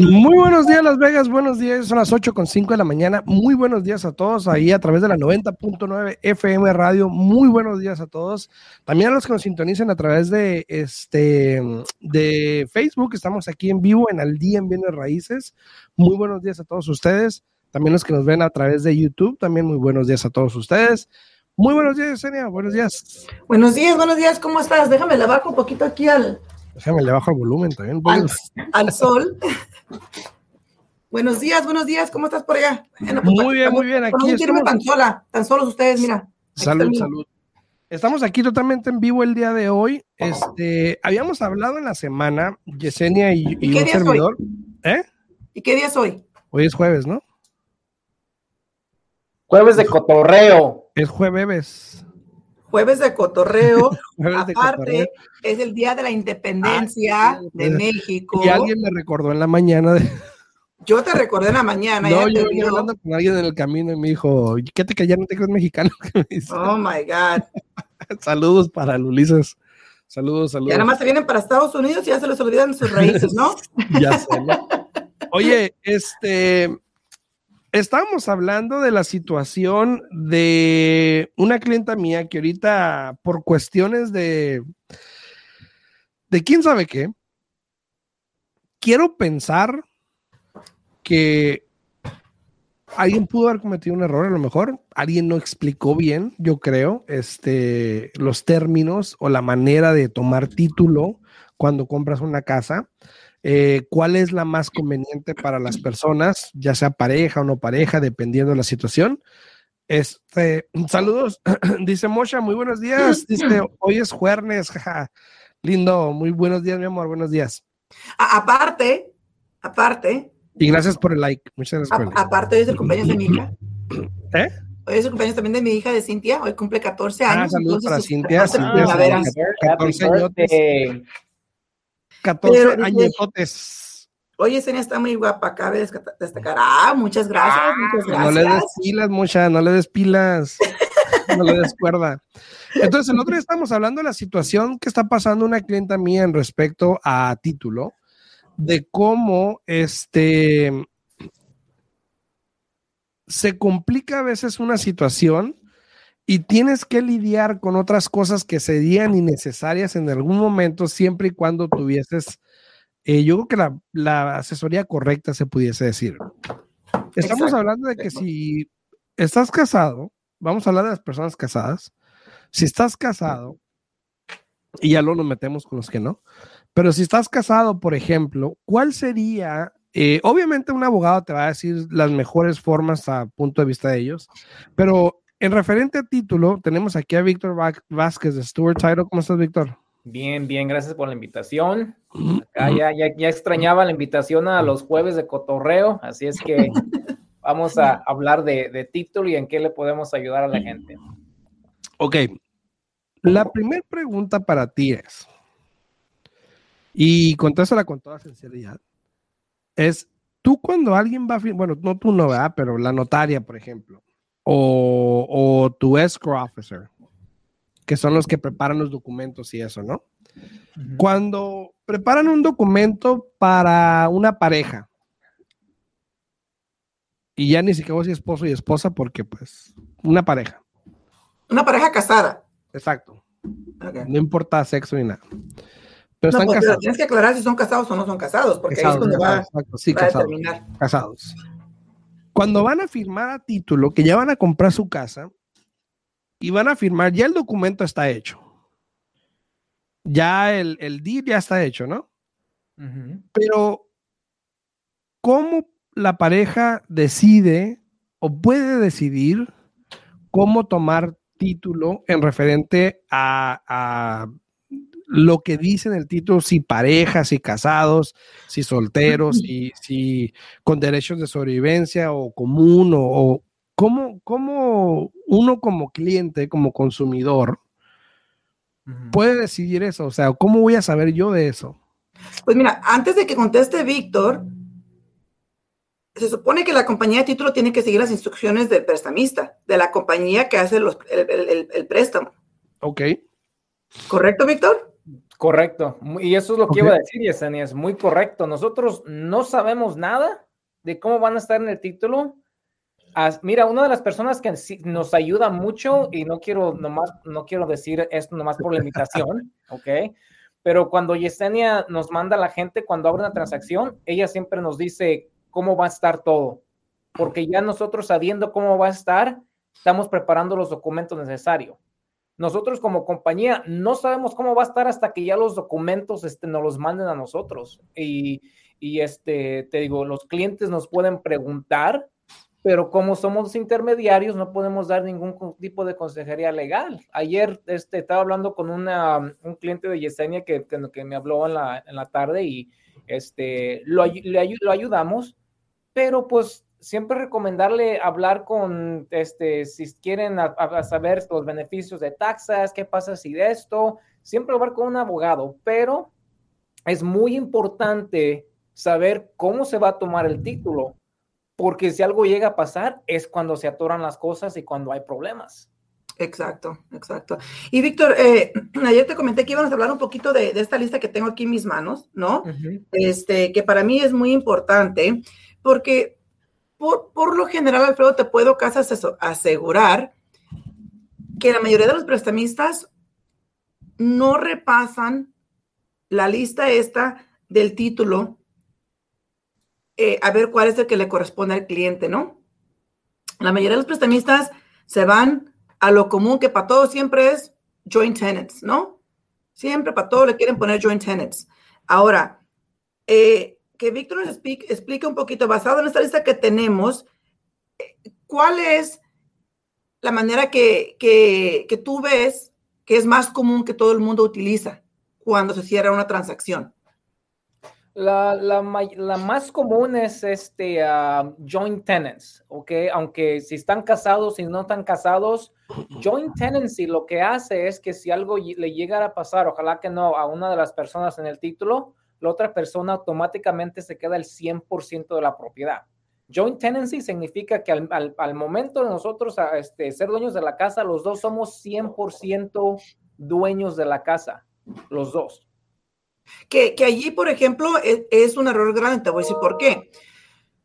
Muy buenos días, Las Vegas. Buenos días. Son las 8 con 5 de la mañana. Muy buenos días a todos ahí a través de la 90.9 FM Radio. Muy buenos días a todos. También a los que nos sintonicen a través de este de Facebook. Estamos aquí en vivo en Al Día en Bienes Raíces. Muy buenos días a todos ustedes. También los que nos ven a través de YouTube. También muy buenos días a todos ustedes. Muy buenos días, Yesenia. Buenos días. Buenos días, buenos días. ¿Cómo estás? Déjame le bajo un poquito aquí al, Déjame le bajo el volumen también. al, al sol. buenos días, buenos días. ¿Cómo estás por allá? Bueno, Muy bien, muy bien. Aquí estamos. tan sola, tan solos ustedes, mira. Salud, salud. Estamos aquí totalmente en vivo el día de hoy. Este, habíamos hablado en la semana, Yesenia y, y qué un día es hoy? servidor. ¿Eh? ¿Y qué día es hoy? Hoy es jueves, ¿no? Jueves de cotorreo. Es jueves. Jueves de cotorreo. Jueves de Aparte, cotorreo. es el día de la independencia Ah, sí, de México. Y alguien me recordó en la mañana. de- Yo te recordé en la mañana. no, yo venía hablando con alguien en el camino y me dijo, ¿qué te que ya no te crees mexicano? Oh my God. Saludos para el Ulises. Saludos, saludos. Ya nada más se vienen para Estados Unidos y ya se les olvidan sus raíces, ¿no? Ya sé, ¿no? Oye, este, estábamos hablando de la situación de una clienta mía que ahorita, por cuestiones de, de quién sabe qué, quiero pensar que alguien pudo haber cometido un error, a lo mejor alguien no explicó bien, yo creo, este, los términos o la manera de tomar título cuando compras una casa eh, cuál es la más conveniente para las personas, ya sea pareja o no pareja, dependiendo de la situación. Este, saludos, dice Mosha, muy buenos días. Dice, hoy es jueves, jaja. Lindo, muy buenos días, mi amor, buenos días. A- aparte, aparte, Y gracias por el like. Muchas gracias a- por el like. aparte hoy es el cumpleaños de mi hija. ¿Eh? Hoy es el cumpleaños también de mi hija de Cintia. Hoy cumple 14 Ah, años. saludos entonces, para Cintia, 14 Cintia, primaveras. saludos. Happy 14 añotes. Birthday. 14 Pero dice- añetotes. Oye, Senia está muy guapa. Cabe destacar. Ah, muchas gracias. muchas No le des gracias. pilas, mucha, no le des pilas. No le des cuerda. Entonces, el otro día estamos hablando de la situación que está pasando una clienta mía en respecto a título, de cómo este se complica a veces una situación y tienes que lidiar con otras cosas que serían innecesarias en algún momento, siempre y cuando tuvieses, eh, yo creo que la, la asesoría correcta se pudiese decir. Estamos Exacto. hablando de que si estás casado, vamos a hablar de las personas casadas, si estás casado, y ya luego nos metemos con los que no, pero si estás casado, por ejemplo, ¿cuál sería? eh, obviamente un abogado te va a decir las mejores formas a punto de vista de ellos, pero en referente a título, tenemos aquí a Víctor Vázquez de Stuart Title. ¿Cómo estás, Víctor? Bien, bien, gracias por la invitación. Acá ya, ya, ya extrañaba la invitación a los jueves de cotorreo, así es que vamos a hablar de, de título y en qué le podemos ayudar a la gente. Ok. La primera pregunta para ti es, y contésala con toda sinceridad, es, tú cuando alguien va a firmar, bueno, no tú no, ¿verdad? Pero la notaria, por ejemplo, o, o tu escrow officer, que son los que preparan los documentos y eso, ¿no? Cuando preparan un documento para una pareja, y ya ni siquiera a decir esposo y esposa, porque pues, una pareja, Una pareja casada. exacto. No importa sexo ni nada. Pero No, están pues, pero casados. tienes que aclarar si son casados o no son casados, porque ahí es Casados, donde va, exacto, sí, va a casados, determinar. casados. Cuando van a firmar a título, que ya van a comprar su casa, y van a firmar, ya el documento está hecho. Ya el, el deed ya está hecho, ¿no? Pero, ¿cómo la pareja decide o puede decidir cómo tomar título en referente a, a lo que dice en el título, si parejas, si casados, si solteros, si, si con derechos de sobrevivencia o común, o, o cómo, cómo uno como cliente, como consumidor, puede decidir eso? O sea, ¿cómo voy a saber yo de eso? Pues mira, antes de que conteste Víctor, se supone que la compañía de título tiene que seguir las instrucciones del prestamista, de la compañía que hace los- el, el- el- el préstamo. Ok. ¿Correcto, Víctor? Correcto. Y eso es lo que iba a decir, Yesenia, es muy correcto. Nosotros no sabemos nada de cómo van a estar en el título. mira, una de las personas que nos ayuda mucho, y no quiero nomás, no quiero decir esto nomás por la invitación, ¿ok? Pero cuando Yesenia nos manda a la gente, cuando abre una transacción, ella siempre nos dice cómo va a estar todo. Porque ya nosotros sabiendo cómo va a estar, estamos preparando los documentos necesarios. Nosotros como compañía no sabemos cómo va a estar hasta que ya los documentos este, nos los manden a nosotros. Y, y este, te digo, los clientes nos pueden preguntar, pero como somos intermediarios no podemos dar ningún tipo de consejería legal. Ayer este, estaba hablando con una, un cliente de Yesenia que, que, me habló en la, en la tarde y este, lo, le, lo ayudamos, pero pues siempre recomendarle hablar con, este, si quieren saber los beneficios de taxas, qué pasa si de esto, siempre hablar con un abogado, pero es muy importante saber cómo se va a tomar el título, porque si algo llega a pasar es cuando se atoran las cosas y cuando hay problemas. Exacto, exacto. Y Víctor, eh, ayer te comenté que íbamos a hablar un poquito de, esta lista que tengo aquí en mis manos, ¿no? Este, que para mí es muy importante, porque por, lo general, Alfredo, te puedo casi asegurar que la mayoría de los prestamistas no repasan la lista esta del título eh, a ver cuál es el que le corresponde al cliente, ¿no? La mayoría de los prestamistas se van a lo común que para todos siempre es joint tenants, ¿no? Siempre para todos le quieren poner joint tenants. Ahora, eh, que Víctor nos explique, un poquito, basado en esta lista que tenemos, ¿cuál es la manera que, que, tú ves que es más común que todo el mundo utiliza cuando se cierra una transacción? La, la, más común es este uh, joint tenants, ¿ok? Aunque si están casados y no están casados, joint tenancy lo que hace es que si algo le llegara a pasar, ojalá que no, a una de las personas en el título, la otra persona automáticamente se queda el 100% de la propiedad. Joint tenancy significa que al, momento de nosotros este, ser dueños de la casa, los dos somos 100% dueños de la casa, los dos. Que, allí, por ejemplo, es, es, un error grande, te voy a decir por qué.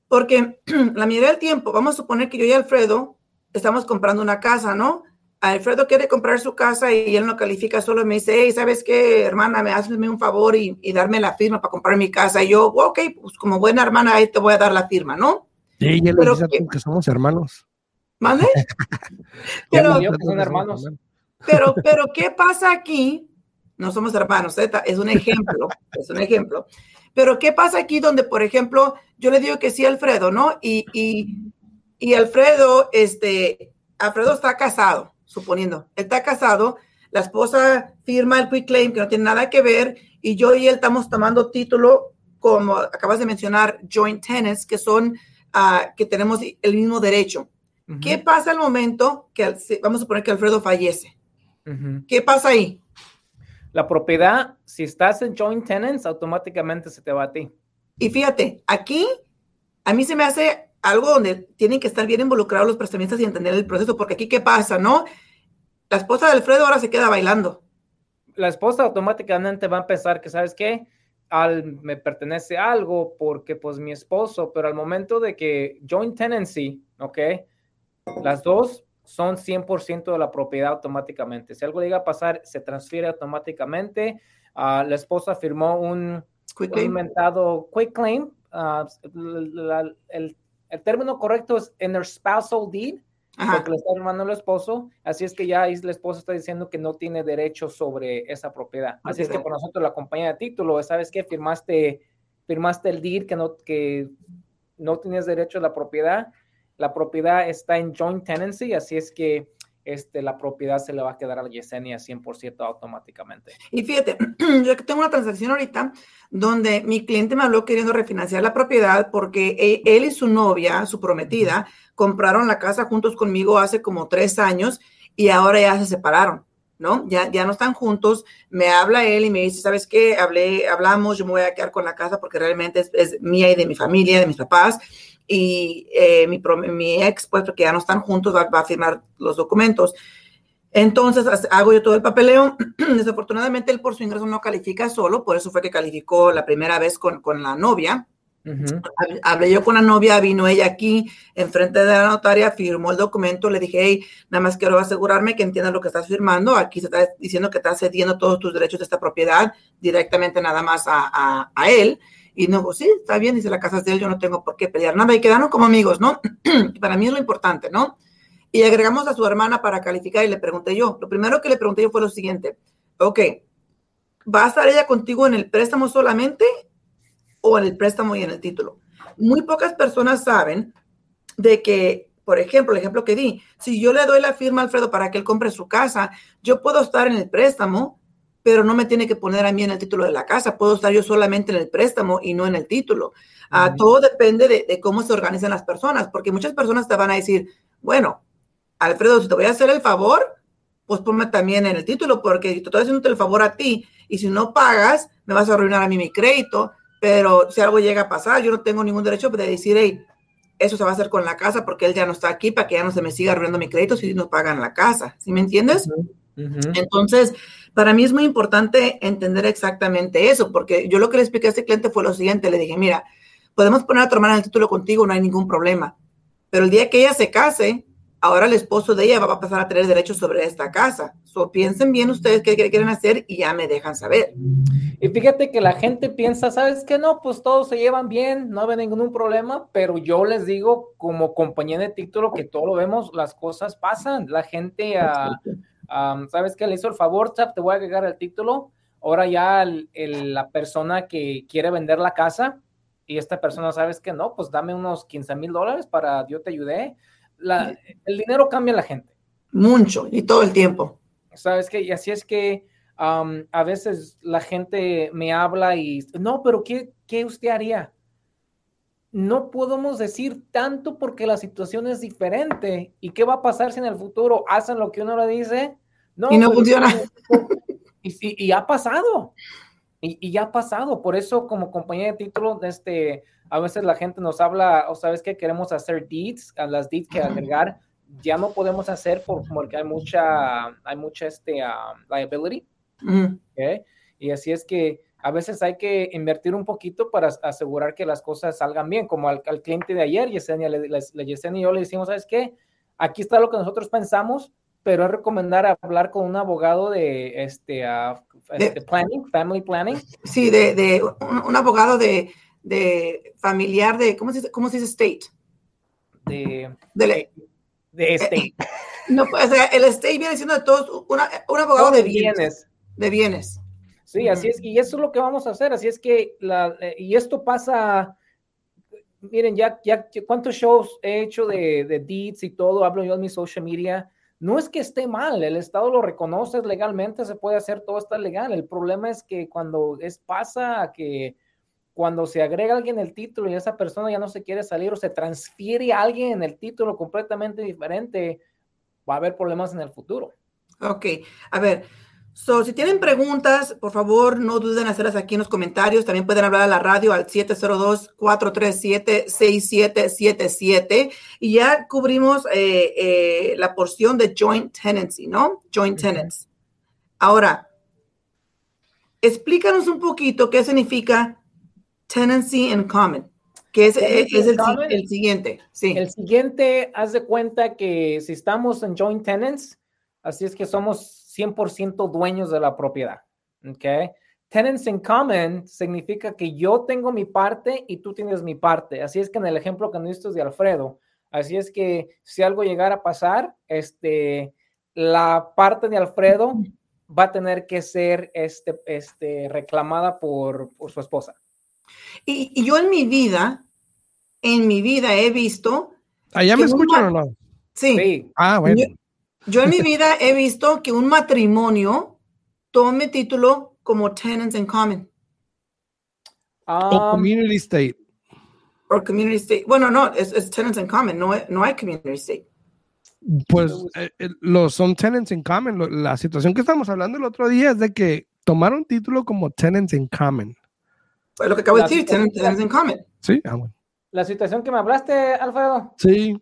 Porque la mayoría del tiempo, vamos a suponer que yo y Alfredo estamos comprando una casa, ¿no? Alfredo quiere comprar su casa y él no califica, solo me dice, hey, ¿sabes qué, hermana? Me haces un favor y, darme la firma para comprar mi casa. Y yo, ok, pues como buena hermana, ahí te voy a dar la firma, ¿no? Sí, ya le dice que, que somos hermanos. ¿Mande? pero, son hermanos. Pero, pero, ¿qué pasa aquí? No somos hermanos, ¿eh? es un ejemplo, es un ejemplo. Pero, ¿qué pasa aquí donde, por ejemplo, yo le digo que sí a Alfredo, ¿no? Y, y, y Alfredo, este, Alfredo está casado suponiendo, él está casado, la esposa firma el quick claim que no tiene nada que ver y yo y él estamos tomando título como acabas de mencionar, joint tenants, que son, uh, que tenemos el mismo derecho. ¿Qué pasa al momento que, vamos a poner que Alfredo fallece? ¿Qué pasa ahí? La propiedad, si estás en joint tenants, automáticamente se te va a ti. Y fíjate, aquí a mí se me hace algo donde tienen que estar bien involucrados los prestamistas y entender el proceso, porque aquí, ¿qué pasa, no? La esposa de Alfredo ahora se queda bailando. La esposa automáticamente va a pensar que, ¿sabes qué? Al, me pertenece algo porque pues mi esposo, pero al momento de que joint tenancy, ¿ok? Las dos son 100% de la propiedad automáticamente. Si algo llega a pasar, se transfiere automáticamente. Uh, la esposa firmó un, quick inventado quick claim. Uh, el el término correcto es interspousal deed, porque le está firmando el esposo, así es que ya el esposo está diciendo que no tiene derecho sobre esa propiedad. Así es que por nosotros la compañía de título, ¿sabes qué? Firmaste, firmaste el deed que no, que no tienes derecho a la propiedad. La propiedad está en joint tenancy, así es que este, la propiedad se le va a quedar a Yesenia 100% automáticamente. Y fíjate, yo tengo una transacción ahorita donde mi cliente me habló queriendo refinanciar la propiedad porque e, él y su novia, su prometida, compraron la casa juntos conmigo hace como tres años y ahora ya se separaron. ¿No? Ya, ya no están juntos, me habla él y me dice, ¿sabes qué? Hablé, hablamos, yo me voy a quedar con la casa porque realmente es, es mía y de mi familia, de mis papás, y eh, mi, mi, ex, pues porque ya no están juntos, va, a firmar los documentos. Entonces hago yo todo el papeleo. Desafortunadamente él por su ingreso no califica solo, por eso fue que calificó la primera vez con, con la novia. Hablé yo con la novia, vino ella aquí enfrente de la notaria, firmó el documento, le dije, nada más quiero asegurarme que entiendas lo que estás firmando. Aquí se está diciendo que estás cediendo todos tus derechos de esta propiedad directamente nada más a él. Y no, pues sí, está bien, dice la casa es de él, yo no tengo por qué pelear nada y quedaron como amigos, ¿no? para mí es lo importante, ¿no? Y agregamos a su hermana para calificar y le pregunté yo, lo primero que le pregunté yo fue lo siguiente, ok, ¿va a estar ella contigo en el préstamo solamente o en el préstamo y en el título? Muy pocas personas saben de que, por ejemplo, el ejemplo que di, si yo le doy la firma a Alfredo para que él compre su casa, yo puedo estar en el préstamo, pero no me tiene que poner a mí en el título de la casa. Puedo estar yo solamente en el préstamo y no en el título. Uh, todo depende de, de, cómo se organizan las personas, porque muchas personas te van a decir, bueno, Alfredo, si te voy a hacer el favor, pues ponme también en el título, porque te estoy haciendo el favor a ti y si no pagas, me vas a arruinar a mí mi crédito, pero si algo llega a pasar, yo no tengo ningún derecho de decir, hey, eso se va a hacer con la casa porque él ya no está aquí para que ya no se me siga arruinando mi crédito si no pagan la casa. ¿Sí me entiendes? Uh -huh. Entonces, para mí es muy importante entender exactamente eso, porque yo lo que le expliqué a este cliente fue lo siguiente, le dije, mira, podemos poner a tu hermana en el título contigo, no hay ningún problema, pero el día que ella se case, ahora el esposo de ella va a pasar a tener derechos sobre esta casa. So, piensen bien ustedes qué, qué, quieren hacer y ya me dejan saber. Y fíjate que la gente piensa, ¿sabes qué? No, pues todos se llevan bien, no hay ningún problema, pero yo les digo como compañía de título que todo lo vemos, las cosas pasan, la gente... Uh, Um, ¿Sabes qué? Le hizo el favor, Chap, te voy a agregar el título. Ahora ya el, el, la persona que quiere vender la casa y esta persona, ¿sabes qué? No, pues dame unos 15 mil dólares para yo te ayudé. La, el dinero cambia a la gente. Mucho y todo el tiempo. ¿Sabes qué? Y así es que um, a veces la gente me habla y, no, pero ¿qué, qué usted haría? no podemos decir tanto porque la situación es diferente. ¿Y qué va a pasar si en el futuro hacen lo que uno le dice? No, y no pues, funciona. Y, y, y, ha pasado. Y, y, ya ha pasado. Por eso, como compañía de título, este, a veces la gente nos habla, o sabes que queremos hacer deeds, a las deeds que agregar, ya no podemos hacer por, porque hay mucha, hay mucha este, uh, liability. ¿okay? Y así es que a veces hay que invertir un poquito para asegurar que las cosas salgan bien, como al, al cliente de ayer, Yesenia, le, le, Yesenia y yo le decimos, ¿sabes qué? Aquí está lo que nosotros pensamos, pero es recomendar hablar con un abogado de este, uh, este de, planning, family planning. Sí, de, de un, un, abogado de, de, familiar de, ¿cómo se dice, cómo se dice state? De, de, de state. Eh, no, o sea, el state viene siendo de todos, una, un abogado de bienes, bienes. De bienes. Sí, así es, y eso es lo que vamos a hacer, así es que, la, eh, y esto pasa, miren, ya, ya, cuántos shows he hecho de, de deeds y todo, hablo yo en mi social media, no es que esté mal, el Estado lo reconoce legalmente, se puede hacer, todo está legal, el problema es que cuando es pasa que cuando se agrega alguien el título y esa persona ya no se quiere salir o se transfiere a alguien en el título completamente diferente, va a haber problemas en el futuro. Ok, a ver, So, si tienen preguntas, por favor, no duden en hacerlas aquí en los comentarios. También pueden hablar a la radio al 702-437-6777. Y ya cubrimos eh, eh, la porción de joint tenancy, ¿no? Joint tenants. Ahora, explícanos un poquito qué significa tenancy in common. Que es, es, es el, el, siguiente. Sí. El siguiente, haz de cuenta que si estamos en joint tenants, así es que somos 100% dueños de la propiedad. ¿Ok? Tenants in common significa que yo tengo mi parte y tú tienes mi parte. Así es que en el ejemplo que nos de Alfredo, así es que si algo llegara a pasar, este, la parte de Alfredo va a tener que ser este, este, reclamada por, por su esposa. Y, y, yo en mi vida, en mi vida he visto... ¿Allá me escuchan o no? Sí. sí. Ah, bueno. Yo, yo en mi vida he visto que un matrimonio tome título como tenants in common. Um, o community state. O community state. Bueno, no, es, es tenants in common, no, no hay community state. Pues eh, eh, los son tenants in common. La situación que estamos hablando el otro día es de que tomaron título como tenants in common. Pues lo que acabo de decir, tenants, tenants in common. Sí, ah, bueno. La situación que me hablaste, Alfredo. Sí.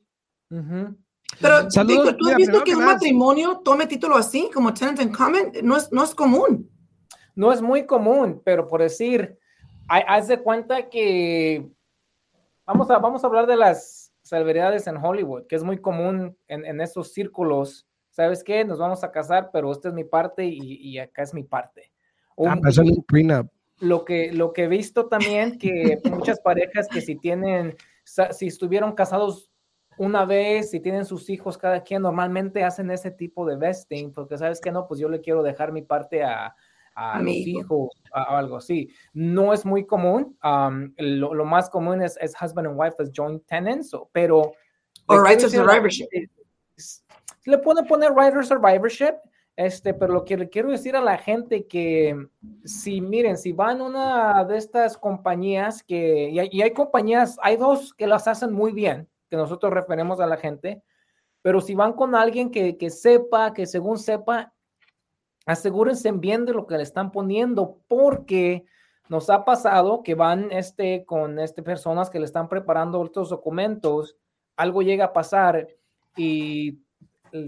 Uh -huh. Pero, ¿tú has visto que un matrimonio tome título así, como tenant in common? No es, no es común. No es muy común, pero por decir, haz de cuenta que vamos a, vamos a hablar de las celebridades en Hollywood, que es muy común en, en esos círculos. ¿Sabes qué? Nos vamos a casar, pero esta es mi parte y, y acá es mi parte. ah, pues un prenup. Lo que, lo que he visto también, que muchas parejas que si tienen, si estuvieron casados una vez, si tienen sus hijos cada quien, normalmente hacen ese tipo de vesting, porque sabes que no, pues yo le quiero dejar mi parte a, a, los hijos, a, algo así. No es muy común. Um, lo, lo, más común es, es, husband and wife as joint tenants, pero... O right of survivorship. Le pueden poner right of survivorship, este, pero lo que le quiero decir a la gente que si miren, si van a una de estas compañías que, y hay, y hay compañías, hay dos que las hacen muy bien, que nosotros referemos a la gente, pero si van con alguien que, que sepa, que según sepa, asegúrense bien de lo que le están poniendo, porque nos ha pasado que van este, con este, personas que le están preparando estos documentos, algo llega a pasar y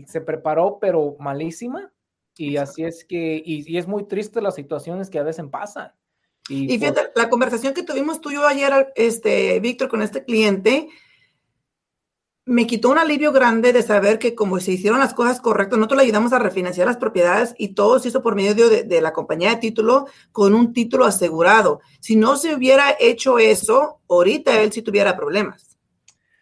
se preparó, pero malísima. Y así es que, y, es muy triste las situaciones que a veces pasan. Y, fíjate, la conversación que tuvimos tú y yo ayer, este, Víctor, con este cliente, me quitó un alivio grande de saber que como se hicieron las cosas correctas, nosotros le ayudamos a refinanciar las propiedades y todo se hizo por medio de, la compañía de título con un título asegurado. Si no se hubiera hecho eso, ahorita él sí tuviera problemas.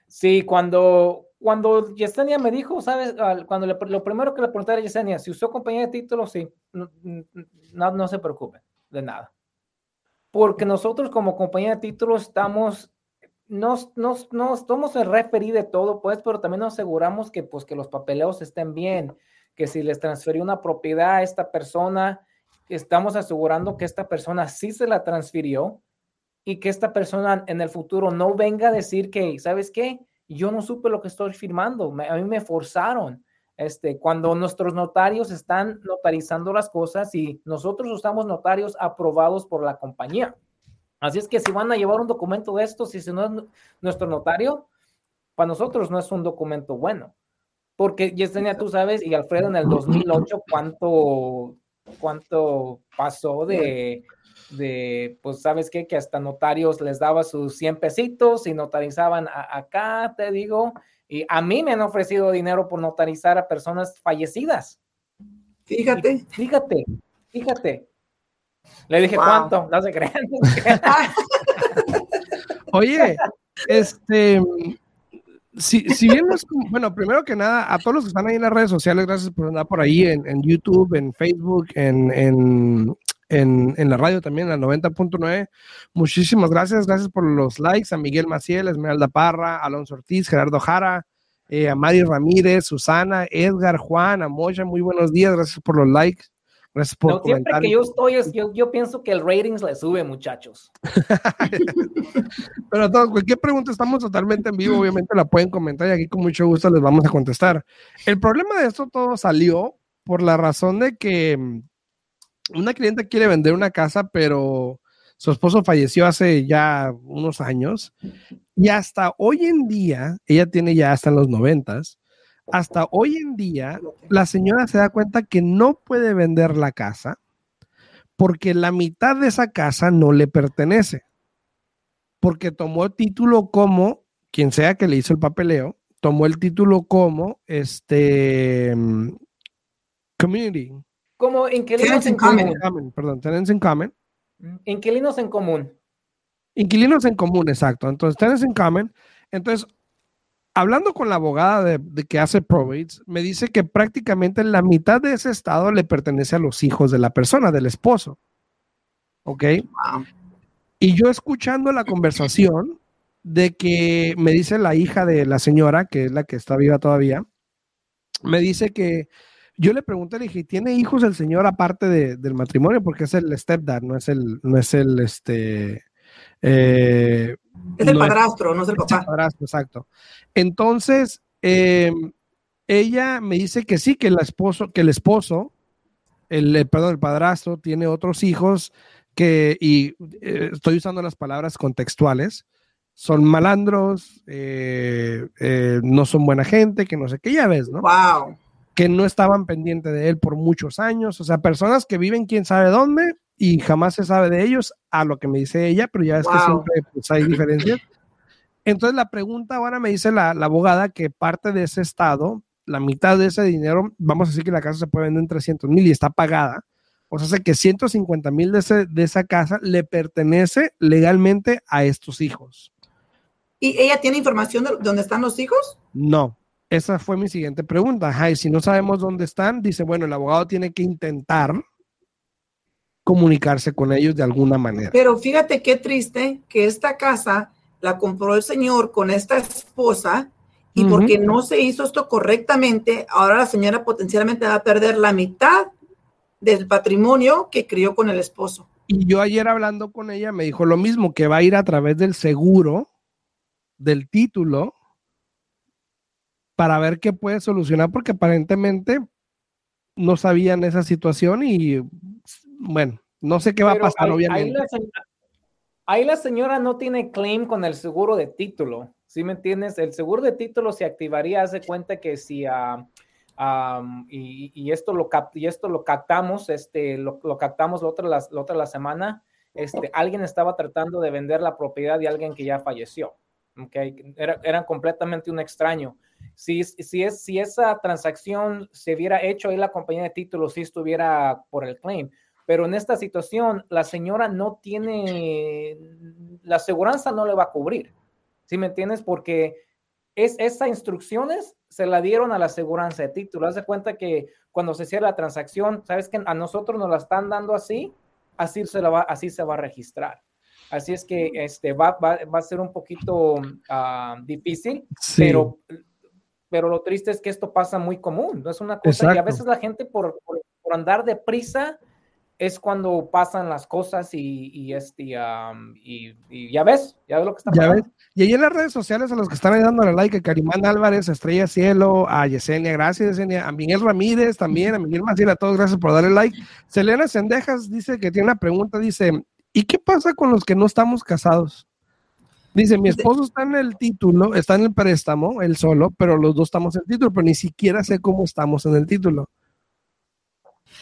Sí, cuando, cuando Yesenia me dijo, ¿sabes? Cuando lo primero que le pregunté a Yesenia, si usó compañía de título, sí, no, no, no se preocupe de nada. Porque nosotros como compañía de título estamos nos, nos, nos tomamos el referí de todo, pues, pero también nos aseguramos que, pues, que los papeleos estén bien, que si les transfirió una propiedad a esta persona, estamos asegurando que esta persona sí se la transfirió y que esta persona en el futuro no venga a decir que, ¿sabes qué? Yo no supe lo que estoy firmando, a mí me forzaron. Este, cuando nuestros notarios están notarizando las cosas y nosotros usamos notarios aprobados por la compañía. Así es que si van a llevar un documento de estos y si no es nuestro notario, para nosotros no es un documento bueno. Porque Yesenia, tú sabes, y Alfredo en el 2008, cuánto, cuánto pasó de, de, pues, ¿sabes qué? Que hasta notarios les daba sus 100 pesitos y notarizaban acá, te digo. Y a mí me han ofrecido dinero por notarizar a personas fallecidas. Fíjate. fíjate, fíjate. Le dije, ¿cuánto? No se crean. Oye, este, si, si bien bueno, primero que nada, a todos los que están ahí en las redes sociales, gracias por andar por ahí en, YouTube, en Facebook, en, en, en, la radio también, en la 90.9. Muchísimas gracias, gracias por los likes a Miguel Maciel, Esmeralda Parra, Alonso Ortiz, Gerardo Jara, eh, a Mari Ramírez, Susana, Edgar, Juan, Amoya, muy buenos días, gracias por los likes. Gracias por siempre que yo estoy, yo, yo, pienso que el ratings le sube, muchachos. Pero todo, cualquier pregunta, estamos totalmente en vivo, obviamente la pueden comentar y aquí con mucho gusto les vamos a contestar. El problema de esto todo salió por la razón de que mm, una cliente quiere vender una casa, pero su esposo falleció hace ya unos años y hasta hoy en día, ella tiene ya hasta en los noventas, hasta hoy en día la señora se da cuenta que no puede vender la casa porque la mitad de esa casa no le pertenece. Porque tomó el título como, quien sea que le hizo el papeleo, tomó el título como este community. Como inquilinos en común. Perdón, tenants en common. Inquilinos en común. Inquilinos en común, exacto. Entonces, tenants en common. Entonces, hablando con la abogada de, que hace probates, me dice que prácticamente la mitad de ese estado le pertenece a los hijos de la persona, del esposo. ¿Ok? Y yo escuchando la conversación de que me dice la hija de la señora, que es la que está viva todavía, me dice que yo le pregunté, le dije, ¿tiene hijos el señor aparte del matrimonio? Porque es el stepdad, no es el, no es el, este, eh, es el padrastro, no es el papá. el padrastro, exacto. Entonces, em, ella me dice que sí, que el esposo, que el esposo, el, perdón, el padrastro tiene otros hijos que, y eh, estoy usando las palabras contextuales, son malandros, eh, eh, no son buena gente, que no sé qué, ya ves, ¿no? Wow. Que no estaban pendientes de él por muchos años, o sea, personas que viven quién sabe dónde y jamás se sabe de ellos, a lo que me dice ella, pero ya es que siempre pues, hay diferencias. Entonces la pregunta ahora me dice la, la, abogada que parte de ese estado, la mitad de ese dinero, vamos a decir que la casa se puede vender en 300 mil y está pagada, o sea, que 150 mil de, de esa casa le pertenece legalmente a estos hijos. ¿Y ella tiene información de dónde están los hijos? No, esa fue mi siguiente pregunta. Ajá, y si no sabemos dónde están, dice, bueno, el abogado tiene que intentar comunicarse con ellos de alguna manera. Pero fíjate qué triste que esta casa la compró el señor con esta esposa y porque no se hizo esto correctamente, ahora la señora potencialmente va a perder la mitad del patrimonio que crió con el esposo. Y yo ayer hablando con ella me dijo lo mismo, que va a ir a través del seguro del título para ver qué puede solucionar, porque aparentemente no sabían esa situación y bueno, no sé qué va a pasar, obviamente. Ahí la, señora no tiene claim con el seguro de título, ¿sí me entiendes? El seguro de título se activaría, hace cuenta que si, uh, y, esto lo y esto lo captamos, este, lo, captamos la otra, la, la otra la semana, este, alguien estaba tratando de vender la propiedad de alguien que ya falleció. Okay. Era, eran completamente un extraño. Si, si, es, si esa transacción se hubiera hecho ahí la compañía de títulos, si estuviera por el claim. Pero en esta situación, la señora no tiene, la aseguranza no le va a cubrir. ¿Sí me entiendes? Porque es, esas instrucciones se la dieron a la aseguranza de títulos. Haz de cuenta que cuando se cierra la transacción, sabes que a nosotros nos la están dando así, así se, la va, así se va a registrar. Así es que este, va, va, va a ser un poquito uh, difícil, pero, pero lo triste es que esto pasa muy común, no es una cosa Exacto. y a veces la gente por, por, por, andar deprisa es cuando pasan las cosas y, y este, um, y, y, ya ves, ya ves lo que está pasando. ¿Ya ves? Y ahí en las redes sociales a los que están ahí dándole like, a Carimán Álvarez, a Estrella Cielo, a Yesenia, gracias Yesenia, a Miguel Ramírez también, a Miguel Maciel, a todos gracias por darle like. Selena Sendejas dice que tiene una pregunta, dice, ¿Y qué pasa con los que no estamos casados? Dice, mi esposo está en el título, está en el préstamo, él solo, pero los dos estamos en el título, pero ni siquiera sé cómo estamos en el título.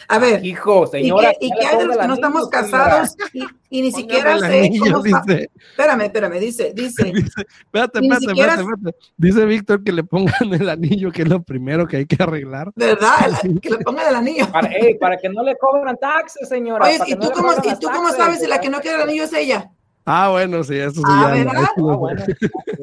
A ver, hijo, señora. ¿Y qué, hay de los que no estamos casados y, y, ni siquiera sé dice, Espérame, espérame, dice, dice. dice espérate, espérate, siquiera... espérate, espérate, Dice Víctor que le pongan el anillo, que es lo primero que hay que arreglar. ¿Verdad? que le pongan el anillo. Para, hey, para que no le cobran taxes, señora. Oye, ¿y tú, no cómo, ¿y tú cómo sabes si la que no quiere el anillo es ella? Ah, bueno, sí, eso sí. Ah, ya, ¿verdad? Ah, bueno.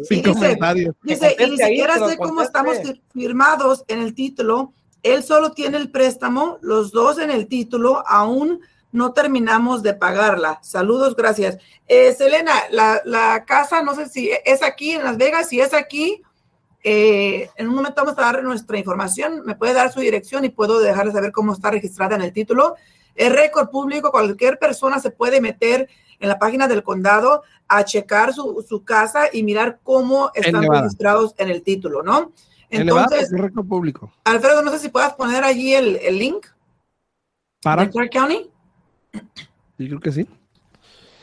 Sin comentarios. Dice, y ni siquiera sé cómo estamos firmados en el título él solo tiene el préstamo, los dos en el título, aún no terminamos de pagarla. Saludos, gracias. Eh, Selena, la, la, casa, no sé si es aquí en Las Vegas, si es aquí, eh, en un momento vamos a dar nuestra información, me puede dar su dirección y puedo dejarle saber cómo está registrada en el título. Es récord público, cualquier persona se puede meter en la página del condado a checar su, su casa y mirar cómo están registrados en el título, ¿no? Entonces, récord público. Alfredo, no sé si puedas poner allí el, el link. ¿Para? Clark County. Sí, creo que sí.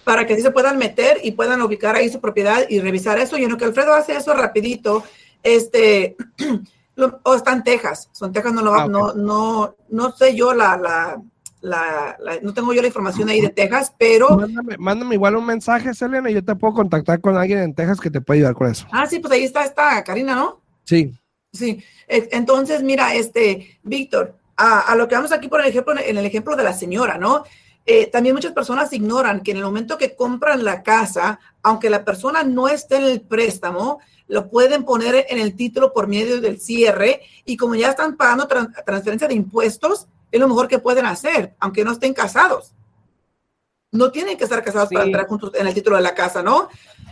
Para que sí se puedan meter y puedan ubicar ahí su propiedad y revisar eso. Y en lo que Alfredo hace eso rapidito, este, lo, o está en Texas. Son Texas no lo va, ah, okay. no, no, no sé yo la, la, la, la, no tengo yo la información ahí de Texas, pero... Mándame, mándame, igual un mensaje, Selena, y yo te puedo contactar con alguien en Texas que te pueda ayudar con eso. Ah, sí, pues ahí está esta Karina, ¿no? Sí. Sí, entonces mira, este, Víctor, a, a, lo que vamos aquí por el ejemplo, en el ejemplo de la señora, ¿no? Eh, también muchas personas ignoran que en el momento que compran la casa, aunque la persona no esté en el préstamo, lo pueden poner en el título por medio del cierre y como ya están pagando trans transferencia de impuestos, es lo mejor que pueden hacer, aunque no estén casados. No tienen que estar casados sí. para entrar juntos en el título de la casa, ¿no?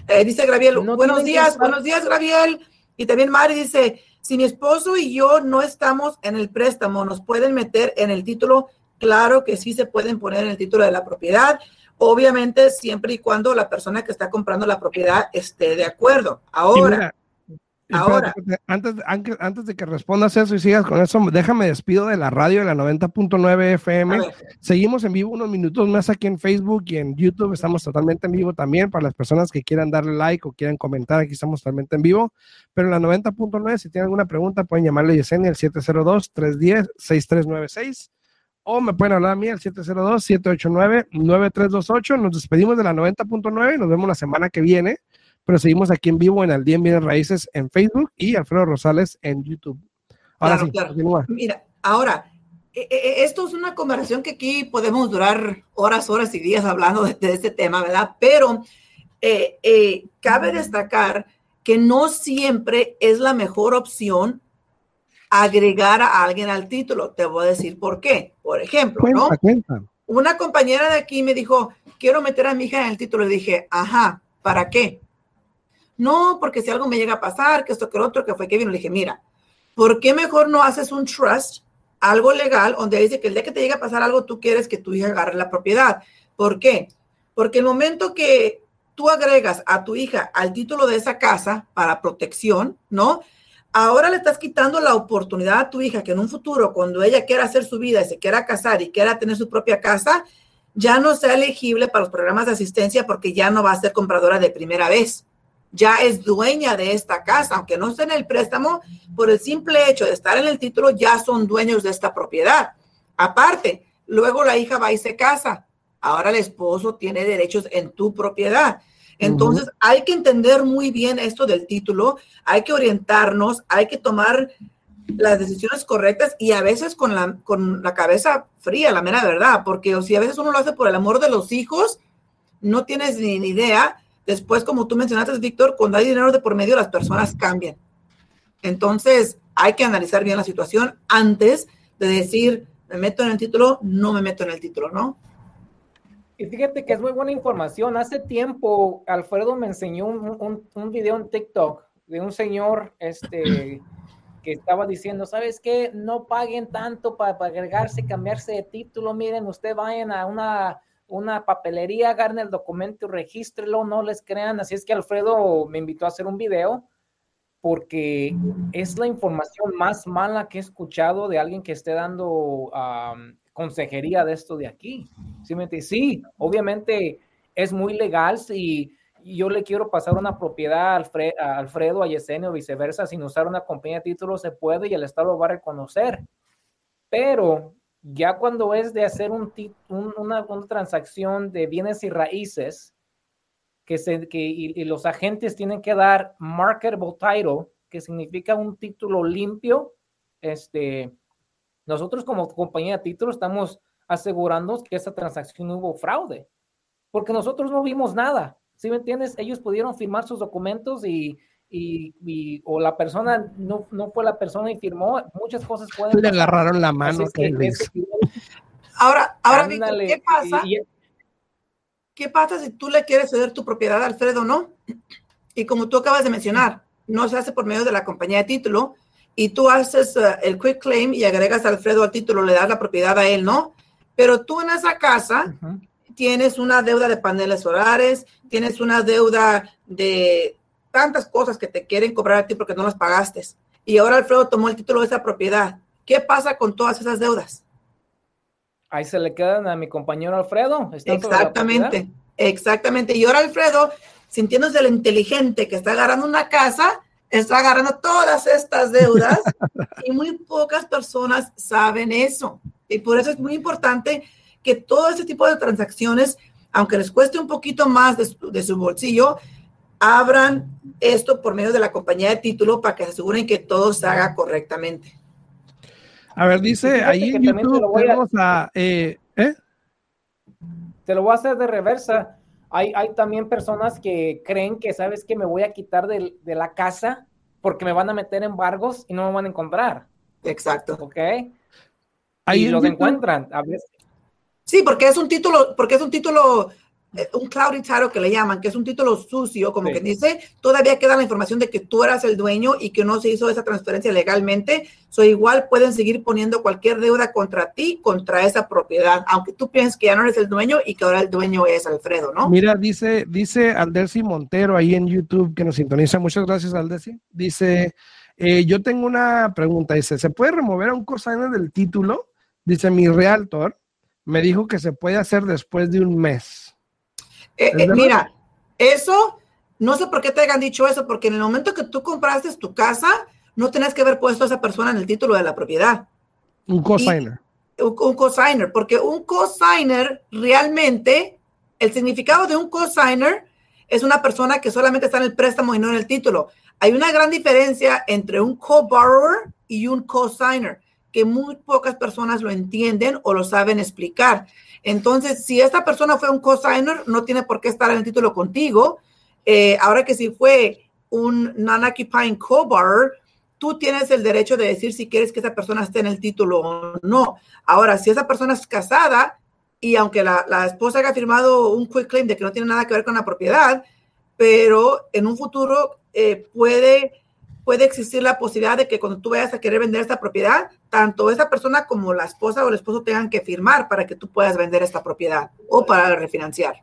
Eh, dice Graviel, no buenos días, buenos días, Graviel. Y también Mari dice, si mi esposo y yo no estamos en el préstamo, ¿nos pueden meter en el título? Claro que sí se pueden poner en el título de la propiedad. Obviamente, siempre y cuando la persona que está comprando la propiedad esté de acuerdo. Ahora. Ahora, antes, antes, de que respondas eso y sigas con eso, déjame despido de la radio de la 90.9 FM. Seguimos en vivo unos minutos más aquí en Facebook y en YouTube. Estamos totalmente en vivo también para las personas que quieran darle like o quieran comentar. Aquí estamos totalmente en vivo. Pero en la 90.9, si tienen alguna pregunta, pueden llamarle a Yesenia al 702-310-6396 o me pueden hablar a mí al 702-789-9328. Nos despedimos de la 90.9 nos vemos la semana que viene pero seguimos aquí en vivo en Al Día en Bienes Raíces en Facebook y Alfredo Rosales en YouTube. Ahora sí, Mira, ahora, e, e, e, esto es una conversación que aquí podemos durar horas, horas y días hablando de, este tema, ¿verdad? Pero eh, eh, cabe destacar que no siempre es la mejor opción agregar a alguien al título. Te voy a decir por qué. Por ejemplo, ¿no? Una compañera de aquí me dijo, quiero meter a mi hija en el título. Le dije, ajá, ¿para qué? No, porque si algo me llega a pasar, que esto, que otro, que fue que vino, le dije, mira, ¿por qué mejor no haces un trust, algo legal, donde dice que el día que te llegue a pasar algo, tú quieres que tu hija agarre la propiedad? ¿Por qué? Porque el momento que tú agregas a tu hija al título de esa casa para protección, ¿no? Ahora le estás quitando la oportunidad a tu hija que en un futuro, cuando ella quiera hacer su vida y se quiera casar y quiera tener su propia casa, ya no sea elegible para los programas de asistencia porque ya no va a ser compradora de primera vez ya es dueña de esta casa, aunque no esté en el préstamo, por el simple hecho de estar en el título, ya son dueños de esta propiedad. Aparte, luego la hija va y se casa. Ahora el esposo tiene derechos en tu propiedad. Entonces, hay que entender muy bien esto del título, hay que orientarnos, hay que tomar las decisiones correctas y a veces con la, con la cabeza fría, la mera verdad, porque si a veces uno lo hace por el amor de los hijos, no tienes ni idea Después, como tú mencionaste, Víctor, cuando hay dinero de por medio, las personas cambian. Entonces, hay que analizar bien la situación antes de decir, me meto en el título, no me meto en el título, ¿no? Y fíjate que es muy buena información. Hace tiempo, Alfredo me enseñó un, un, video en TikTok de un señor este, que estaba diciendo, ¿sabes qué? No paguen tanto para, para agregarse, cambiarse de título. Miren, usted vayan a una una papelería, agarren el documento, regístrelo, no les crean. Así es que Alfredo me invitó a hacer un video porque es la información más mala que he escuchado de alguien que esté dando consejería de esto de aquí. ¿Sí, sí, obviamente es muy legal si yo le quiero pasar una propiedad a, Alfredo, a Yesenia o viceversa, sin usar una compañía de títulos se puede y el Estado lo va a reconocer. Pero ya cuando es de hacer un, una, transacción de bienes y raíces, que, se, que y, los agentes tienen que dar marketable title, que significa un título limpio, este, nosotros como compañía de títulos estamos asegurando que esa transacción hubo fraude, porque nosotros no vimos nada. ¿Sí me entiendes? Ellos pudieron firmar sus documentos y, y, o la persona no, no fue la persona y firmó, muchas cosas pueden. Le agarraron la mano. ahora, ahora, ¿qué pasa? ¿Qué pasa si tú le quieres ceder tu propiedad a Alfredo, no? Y como tú acabas de mencionar, no se hace por medio de la compañía de título y tú haces uh, el quick claim y agregas a Alfredo al título, le das la propiedad a él, ¿no? Pero tú en esa casa tienes una deuda de paneles solares, tienes una deuda de tantas cosas que te quieren cobrar a ti porque no las pagaste. Y ahora Alfredo tomó el título de esa propiedad. ¿Qué pasa con todas esas deudas? Ahí se le quedan a mi compañero Alfredo. Exactamente, exactamente. Y ahora Alfredo, sintiéndose el inteligente que está agarrando una casa, está agarrando todas estas deudas y muy pocas personas saben eso. Y por eso es muy importante que todo ese tipo de transacciones, aunque les cueste un poquito más de de su bolsillo, abran esto por medio de la compañía de título para que se aseguren que todo se haga correctamente. A ver, dice ahí en YouTube, a, eh, ¿eh? Te lo voy a hacer de reversa. Hay, hay también personas que creen que, ¿sabes que Me voy a quitar de, de, la casa porque me van a meter embargos y no me van a encontrar. Exacto. ¿Ok? Ahí los encuentran a veces. Sí, porque es un título, porque es un título un cloudy title que le llaman, que es un título sucio, como que dice, todavía queda la información de que tú eras el dueño y que no se hizo esa transferencia legalmente. So igual pueden seguir poniendo cualquier deuda contra ti, contra esa propiedad, aunque tú pienses que ya no eres el dueño y que ahora el dueño es Alfredo, ¿no? Mira, dice, dice Aldersi Montero ahí en YouTube que nos sintoniza. Muchas gracias, Aldersi. Dice, eh, yo tengo una pregunta. Dice, ¿se puede remover a un cosigner del título? Dice, mi realtor me dijo que se puede hacer después de un mes. Eh, eh, mira, eso, no sé por qué te hayan dicho eso, porque en el momento que tú compraste tu casa, no tenés que haber puesto a esa persona en el título de la propiedad. Un cosigner. Un, un cosigner, porque un cosigner realmente, el significado de un cosigner es una persona que solamente está en el préstamo y no en el título. Hay una gran diferencia entre un co-borrower y un cosigner, que muy pocas personas lo entienden o lo saben explicar. Entonces, si esta persona fue un cosigner, no tiene por qué estar en el título contigo. Eh, ahora que si fue un non-occupying co-borrower, tú tienes el derecho de decir si quieres que esa persona esté en el título o no. Ahora, si esa persona es casada y aunque la, esposa haya firmado un quick claim de que no tiene nada que ver con la propiedad, pero en un futuro eh, puede puede existir la posibilidad de que cuando tú vayas a querer vender esta propiedad, tanto esa persona como la esposa o el esposo tengan que firmar para que tú puedas vender esta propiedad o para refinanciar.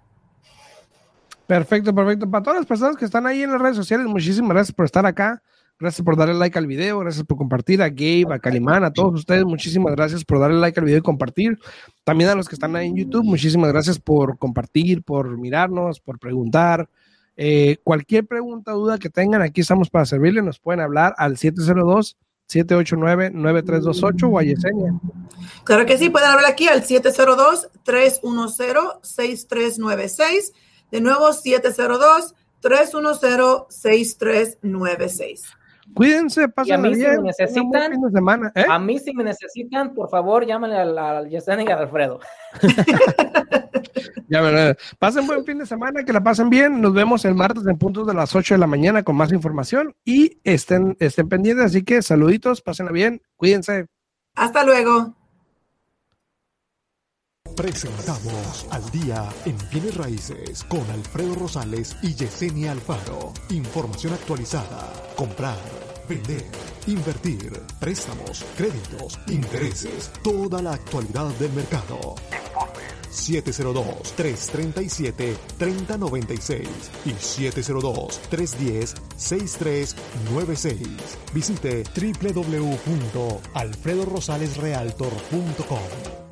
Perfecto, perfecto. Para todas las personas que están ahí en las redes sociales, muchísimas gracias por estar acá. Gracias por darle like al video, gracias por compartir a Gabe, a Calimán, a todos ustedes, muchísimas gracias por darle like al video y compartir. También a los que están ahí en YouTube, muchísimas gracias por compartir, por mirarnos, por preguntar, eh, cualquier pregunta o duda que tengan, aquí estamos para servirle. Nos pueden hablar al 702-789-9328 o a Yesenia. Claro que sí, pueden hablar aquí al 702-310-6396. De nuevo, 702-310-6396. Cuídense, pasen a mí bien. Si me necesitan, ¿eh? A mí si me necesitan, por favor, llámenle a, Yesenia y a Alfredo. ya verdad. Pasen buen fin de semana, que la pasen bien. Nos vemos el martes en puntos de las 8 de la mañana con más información y estén, estén pendientes. Así que saluditos, pásenla bien, cuídense. Hasta luego. Presentamos al día en bienes raíces con Alfredo Rosales y Yesenia Alfaro. Información actualizada. Comprar, vender, invertir, préstamos, créditos, intereses, toda la actualidad del mercado. 702-337-3096 y 702-310-6396. Visite www.alfredorosalesrealtor.com.